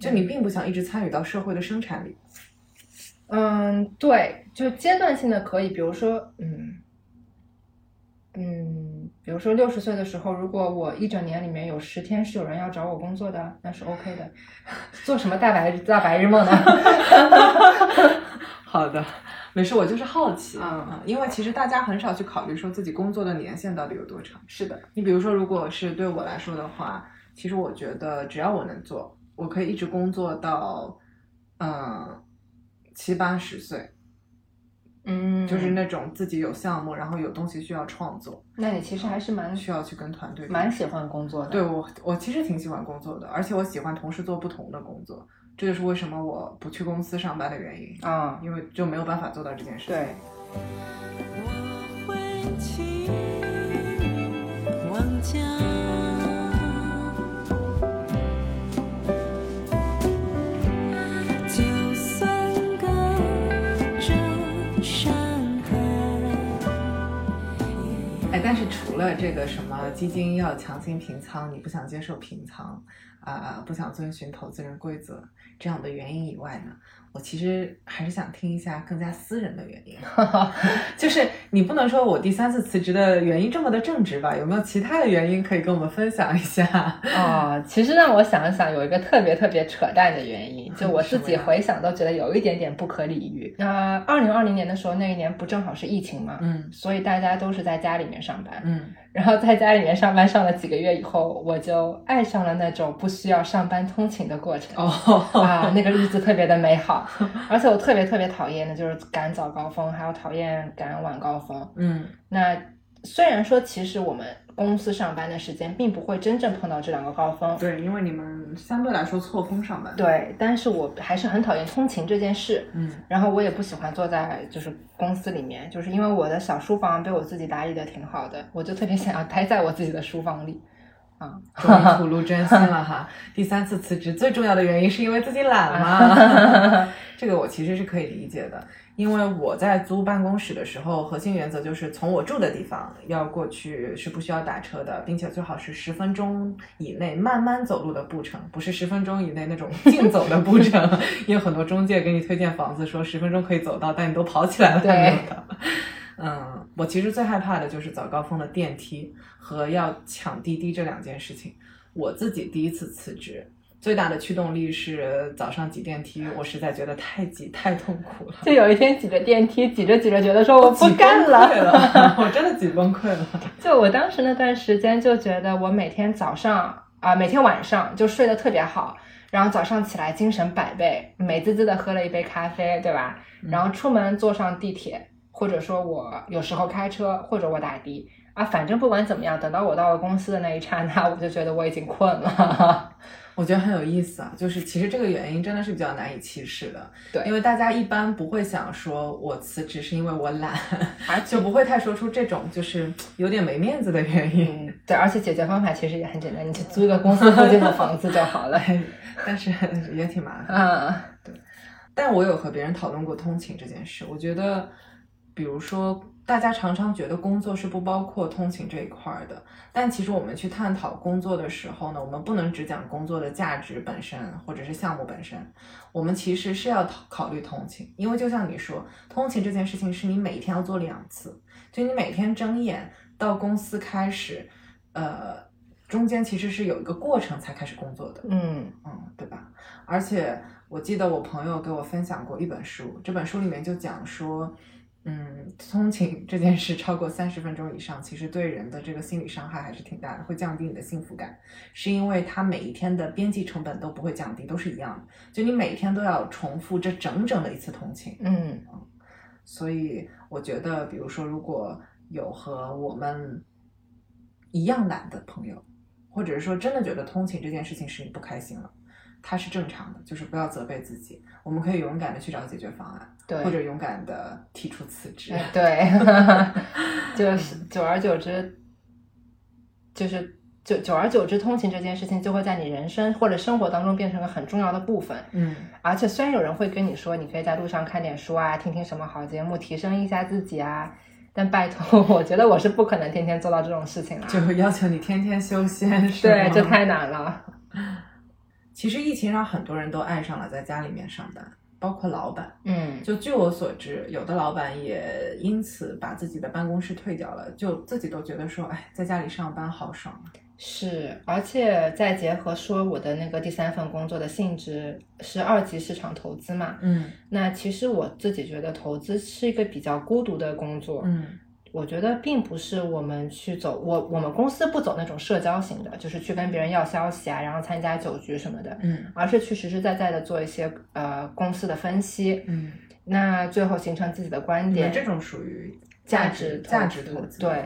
就你并不想一直参与到社会的生产里。嗯，对，就阶段性的可以，比如说，嗯嗯，比如说六十岁的时候，如果我一整年里面有十天是有人要找我工作的，那是 OK 的。做什么大白大白日梦呢？好的，没事，我就是好奇嗯啊，因为其实大家很少去考虑说自己工作的年限到底有多长。是的，你比如说，如果是对我来说的话，其实我觉得只要我能做，我可以一直工作到，嗯，七八十岁，嗯，就是那种自己有项目，然后有东西需要创作，那你其实还是蛮需要去跟团队蛮喜欢工作的。对我，我其实挺喜欢工作的，而且我喜欢同时做不同的工作，这就是为什么我不去公司上班的原因，啊，因为就没有办法做到这件事情。对，我会但是除了这个什么基金要强行平仓，你不想接受平仓，啊、不想遵循投资人规则这样的原因以外呢，我其实还是想听一下更加私人的原因，就是你不能说我第三次辞职的原因这么的正直吧？有没有其他的原因可以跟我们分享一下？哦，其实让我想一想，有一个特别特别扯淡的原因，就我自己回想都觉得有一点点不可理喻。那二零二零年的时候，那一年不正好是疫情嘛，嗯所以大家都是在家里面上班。嗯然后在家里面上班上了几个月以后，我就爱上了那种不需要上班通勤的过程。哦啊，那个日子特别的美好，而且我特别特别讨厌的就是赶早高峰，还有讨厌赶晚高峰。嗯那虽然说，其实我们公司上班的时间并不会真正碰到这两个高峰，对，因为你们相对来说错峰上班。，对，但是我还是很讨厌通勤这件事。嗯然后我也不喜欢坐在就是公司里面，就是因为我的小书房被我自己打理的挺好的，我就特别想要待在我自己的书房里。啊，终于吐露真心了哈！第三次辞职最重要的原因是因为自己懒嘛，这个我其实是可以理解的。因为我在租办公室的时候，核心原则就是从我住的地方要过去是不需要打车的，并且最好是十分钟以内慢慢走路的步程，不是十分钟以内那种 竞走的步程。因为很多中介给你推荐房子说十分钟可以走到，但你都跑起来了还没有到。嗯，我其实最害怕的就是早高峰的电梯和要抢滴滴这两件事情。我自己第一次辞职，最大的驱动力是早上挤电梯，我实在觉得太挤 太痛苦了，就有一天挤着电梯，挤着挤着觉得说我不干了。了，我真的挤崩溃了。就我当时那段时间就觉得我每天早上啊、每天晚上就睡得特别好，然后早上起来精神百倍，美滋滋的喝了一杯咖啡，对吧？然后出门坐上地铁，或者说我有时候开车，或者我打的啊，反正不管怎么样，等到我到了公司的那一刹那，我就觉得我已经困了。我觉得很有意思啊，就是其实这个原因真的是比较难以启齿的，对因为大家一般不会想说我辞职是因为我懒，而就不会太说出这种就是有点没面子的原因。嗯，对，而且解决方法其实也很简单，你去租一个公司附近的房子就好了。但是也挺麻烦。嗯，对但我有和别人讨论过通勤这件事，我觉得，比如说，大家常常觉得工作是不包括通勤这一块儿的，但其实我们去探讨工作的时候呢，我们不能只讲工作的价值本身或者是项目本身，我们其实是要考考虑通勤，因为就像你说，通勤这件事情是你每天要做两次，就你每天睁眼到公司开始，呃，中间其实是有一个过程才开始工作的，嗯嗯，对吧？而且我记得我朋友给我分享过一本书，这本书里面就讲说，嗯，通勤这件事超过三十分钟以上，其实对人的这个心理伤害还是挺大的，会降低你的幸福感，是因为它每一天的边际成本都不会降低，都是一样的，就你每天都要重复这整整的一次通勤，嗯。所以我觉得，比如说，如果有和我们一样懒的朋友，或者是说真的觉得通勤这件事情使你不开心了，它是正常的，就是不要责备自己，我们可以勇敢的去找解决方案，对或者勇敢的提出辞职。哎 对，就是久而久之，就是久久而久之，通勤这件事情就会在你人生或者生活当中变成个很重要的部分。嗯，而且虽然有人会跟你说，你可以在路上看点书啊，听听什么好节目，提升一下自己啊，但拜托，我觉得我是不可能天天做到这种事情了。就要求你天天修仙，是对，这太难了。其实疫情让很多人都爱上了在家里面上班，包括老板。嗯，就据我所知，有的老板也因此把自己的办公室退掉了，就自己都觉得说，哎，在家里上班好爽啊。是，而且再结合说我的那个第三份工作的性质是二级市场投资嘛，嗯那其实我自己觉得投资是一个比较孤独的工作，嗯我觉得并不是我们去走，我我们公司不走那种社交型的，就是去跟别人要消息啊，然后参加酒局什么的，嗯而是去实实在在的做一些呃公司的分析，嗯，那最后形成自己的观点，这种属于价值值价值投资，对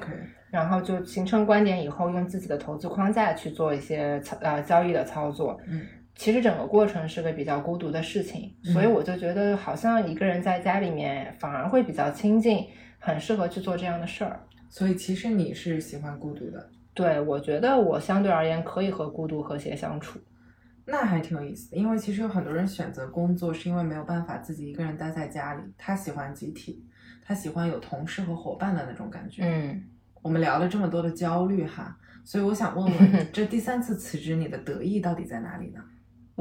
然后就形成观点以后，用自己的投资框架去做一些操呃交易的操作。嗯，其实整个过程是个比较孤独的事情，嗯所以我就觉得好像一个人在家里面反而会比较亲近，很适合去做这样的事儿。所以其实你是喜欢孤独的，对，我觉得我相对而言可以和孤独和谐相处。那还挺有意思的。因为其实有很多人选择工作是因为没有办法自己一个人待在家里，他喜欢集体，他喜欢有同事和伙伴的那种感觉。嗯，我们聊了这么多的焦虑哈，所以我想问 问，这第三次辞职你的得意到底在哪里呢？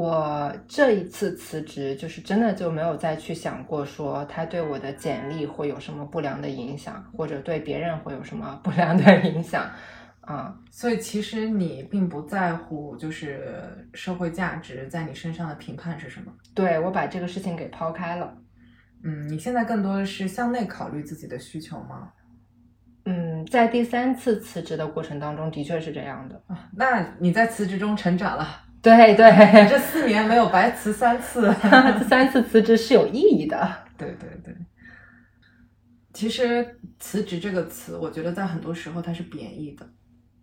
我这一次辞职，就是真的就没有再去想过说他对我的简历会有什么不良的影响，或者对别人会有什么不良的影响啊。所以其实你并不在乎，就是社会价值在你身上的评判是什么。对我把这个事情给抛开了。嗯，你现在更多的是向内考虑自己的需求吗？嗯，在第三次辞职的过程当中，的确是这样的。啊，那你在辞职中成长了，对 对，这四年没有白辞三次。这三次辞职是有意义的。对对对，其实辞职这个词，我觉得在很多时候它是贬义的，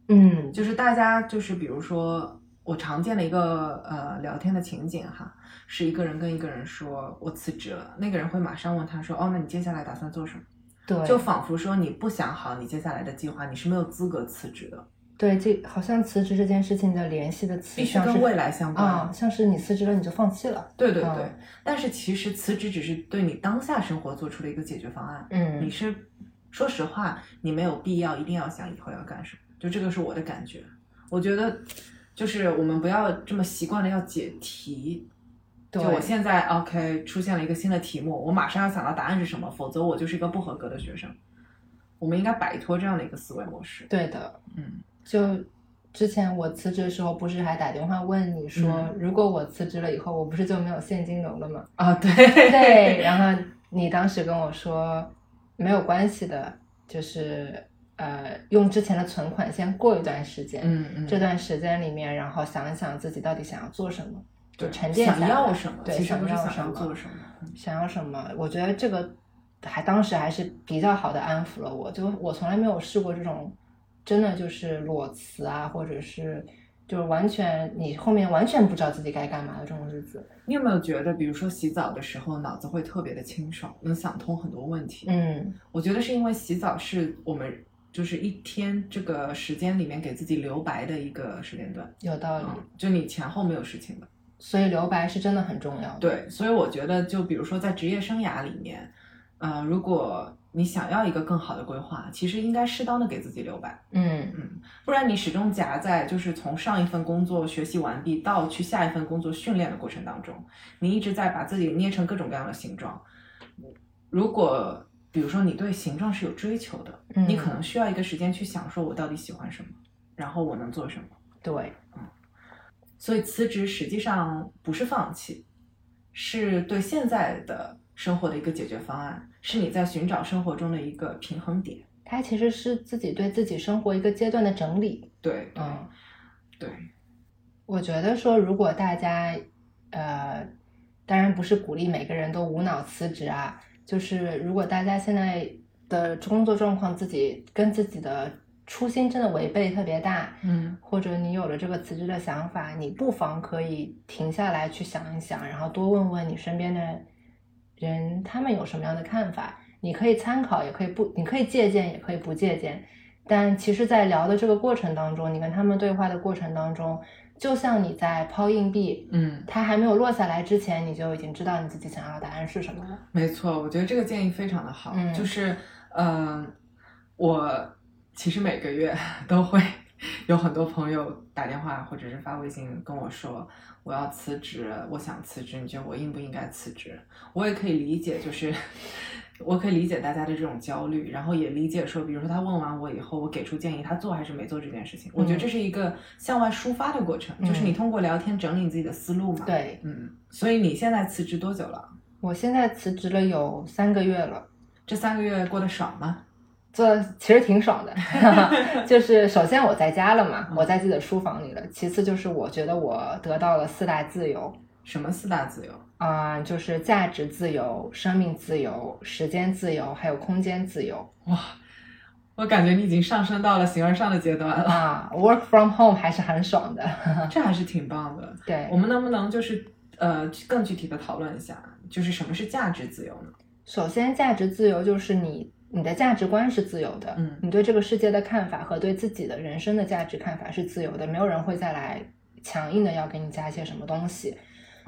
嗯，就是大家就是比如说我常见的一个呃聊天的情景哈，是一个人跟一个人说我辞职了，那个人会马上问他说哦，那你接下来打算做什么？对，就仿佛说你不想好你接下来的计划，你是没有资格辞职的，对这好像辞职这件事情的联系的词必须跟未来相关。啊，像是你辞职了你就放弃了。对对对，嗯但是其实辞职只是对你当下生活做出了一个解决方案。嗯你是说实话，你没有必要一定要想以后要干什么，就这个是我的感觉。我觉得就是我们不要这么习惯的要解题。就我现在 OK 出现了一个新的题目，我马上要想到答案是什么，否则我就是一个不合格的学生。我们应该摆脱这样的一个思维模式。对的，嗯，就之前我辞职的时候，不是还打电话问你说，嗯如果我辞职了以后，我不是就没有现金流了吗？啊，对 对，然后 你当时跟我说没有关系的，就是呃用之前的存款先过一段时间，嗯嗯，这段时间里面，然后想一想自己到底想要做什么，就对沉淀下想要什么，对，想什么，要做什么。嗯想要什么？我觉得这个还当时还是比较好的安抚了我，就我从来没有试过这种真的就是裸辞啊，或者是就是完全你后面完全不知道自己该干嘛的这种日子。你有没有觉得，比如说洗澡的时候，脑子会特别的清爽，能想通很多问题？嗯，我觉得是因为洗澡是我们就是一天这个时间里面给自己留白的一个时间段，有道理。嗯，就你前后没有事情的。所以留白是真的很重要的。，对，所以我觉得，就比如说在职业生涯里面，呃，如果你想要一个更好的规划，其实应该适当的给自己留白，嗯，嗯，不然你始终夹在就是从上一份工作学习完毕到去下一份工作训练的过程当中，你一直在把自己捏成各种各样的形状。如果比如说你对形状是有追求的，嗯你可能需要一个时间去想说我到底喜欢什么，然后我能做什么。对，嗯所以辞职实际上不是放弃，是对现在的生活的一个解决方案，是你在寻找生活中的一个平衡点。它其实是自己对自己生活一个阶段的整理。对，对，嗯，对，我觉得说，如果大家，呃，当然不是鼓励每个人都无脑辞职啊，就是如果大家现在的工作状况自己跟自己的初心真的违背特别大，嗯或者你有了这个辞职的想法，你不妨可以停下来去想一想，然后多问问你身边的人，他们有什么样的看法。你可以参考，也可以不，你可以借鉴，也可以不借鉴。但其实，在聊的这个过程当中，你跟他们对话的过程当中，就像你在抛硬币，嗯，它还没有落下来之前，你就已经知道你自己想要的答案是什么了。没错，我觉得这个建议非常的好。嗯就是，嗯、我其实每个月 都会有很多朋友打电话或者是发微信跟我说，我要辞职，我想辞职，你觉得我应不应该辞职？我也可以理解，就是我可以理解大家的这种焦虑，然后也理解说，比如说他问完我以后，我给出建议，他做还是没做这件事情，我觉得这是一个向外抒发的过程，就是你嗯通过聊天整理你自己的思路嘛。，对嗯，所以你现在辞职多久了？我现在辞职了有三个月了。这三个月过得爽吗？做其实挺爽的，就是首先我在家了嘛，我在自己的书房里了。其次就是我觉得我得到了四大自由什么四大自由？啊、就是价值自由、生命自由、时间自由，还有空间自由哇，我感觉你已经上升到了形而上的阶段了，啊。Work from home 还是很爽的，这还是挺棒的。对我。们能不能就是呃更具体的讨论一下，就是什么是价值自由呢？首先，价值自由就是你你的价值观是自由的，嗯。你对这个世界的看法和对自己的人生的价值看法是自由的，没有人会再来强硬的要给你加一些什么东西。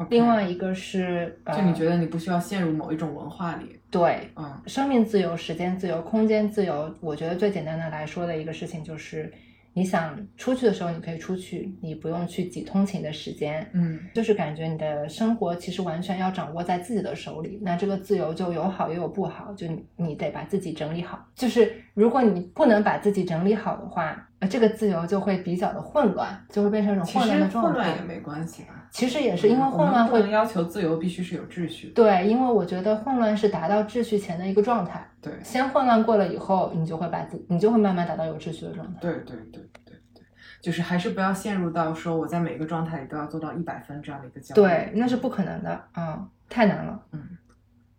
另外一个是，呃、就你觉得你不需要陷入某一种文化里，对嗯。生命自由、时间自由、空间自由，我觉得最简单的来说的一个事情就是，你想出去的时候你可以出去，你不用去挤通勤的时间，嗯就是感觉你的生活其实完全要掌握在自己的手里，那这个自由就有好也有不好，就你你得把自己整理好。就是如果你不能把自己整理好的话，呃，这个自由就会比较的混乱，就会变成一种混乱的状态混乱也。没关系吧，其实也是因为混乱会不能要求自由必须是有秩序，对，因为我觉得混乱是达到秩序前的一个状态。对先混乱过了以后，你就会把自，你就会慢慢达到有秩序的状态。对对对对对，就是还是不要陷入到说我在每个状态里都要做到一百分这样的一个焦虑，对，那是不可能的啊、太难了。嗯，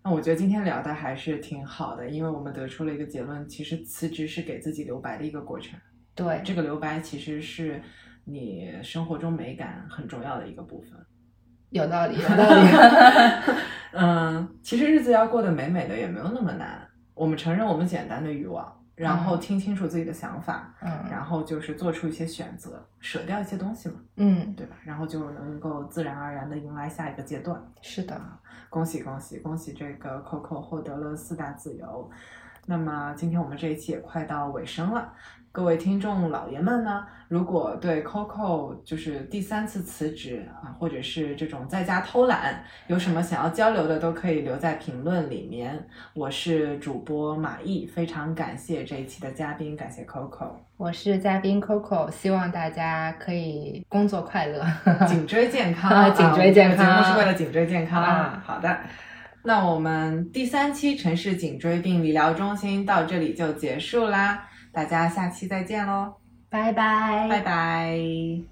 那我觉得今天聊的还是挺好的，因为我们得出了一个结论，其实辞职是给自己留白的一个过程。对，这个留白其实是你生活中美感很重要的一个部分。有道理，有道理。嗯，其实日子要过得美美的也没有那么难。我们承认我们简单的欲望，然后听清楚自己的想法，嗯然后就是做出一些选择，舍掉一些东西嘛，嗯，对吧？然后就能够自然而然的迎来下一个阶段。是的。恭喜恭喜恭喜！这个 Coco 获得了四大自由。那么今天我们这一期也快到尾声了，各位听众老爷们呢，如果对 Coco 就是第三次辞职啊，或者是这种在家偷懒，有什么想要交流的，都可以留在评论里面。我是主播马毅，非常感谢这一期的嘉宾，感谢 Coco，我是嘉宾 Coco，希望大家可以工作快乐。颈椎健康，啊颈椎健康节目是为了颈椎健康啊好的。那我们第三期城市颈椎病理疗中心到这里就结束啦，大家下期再见喽，拜拜，拜拜。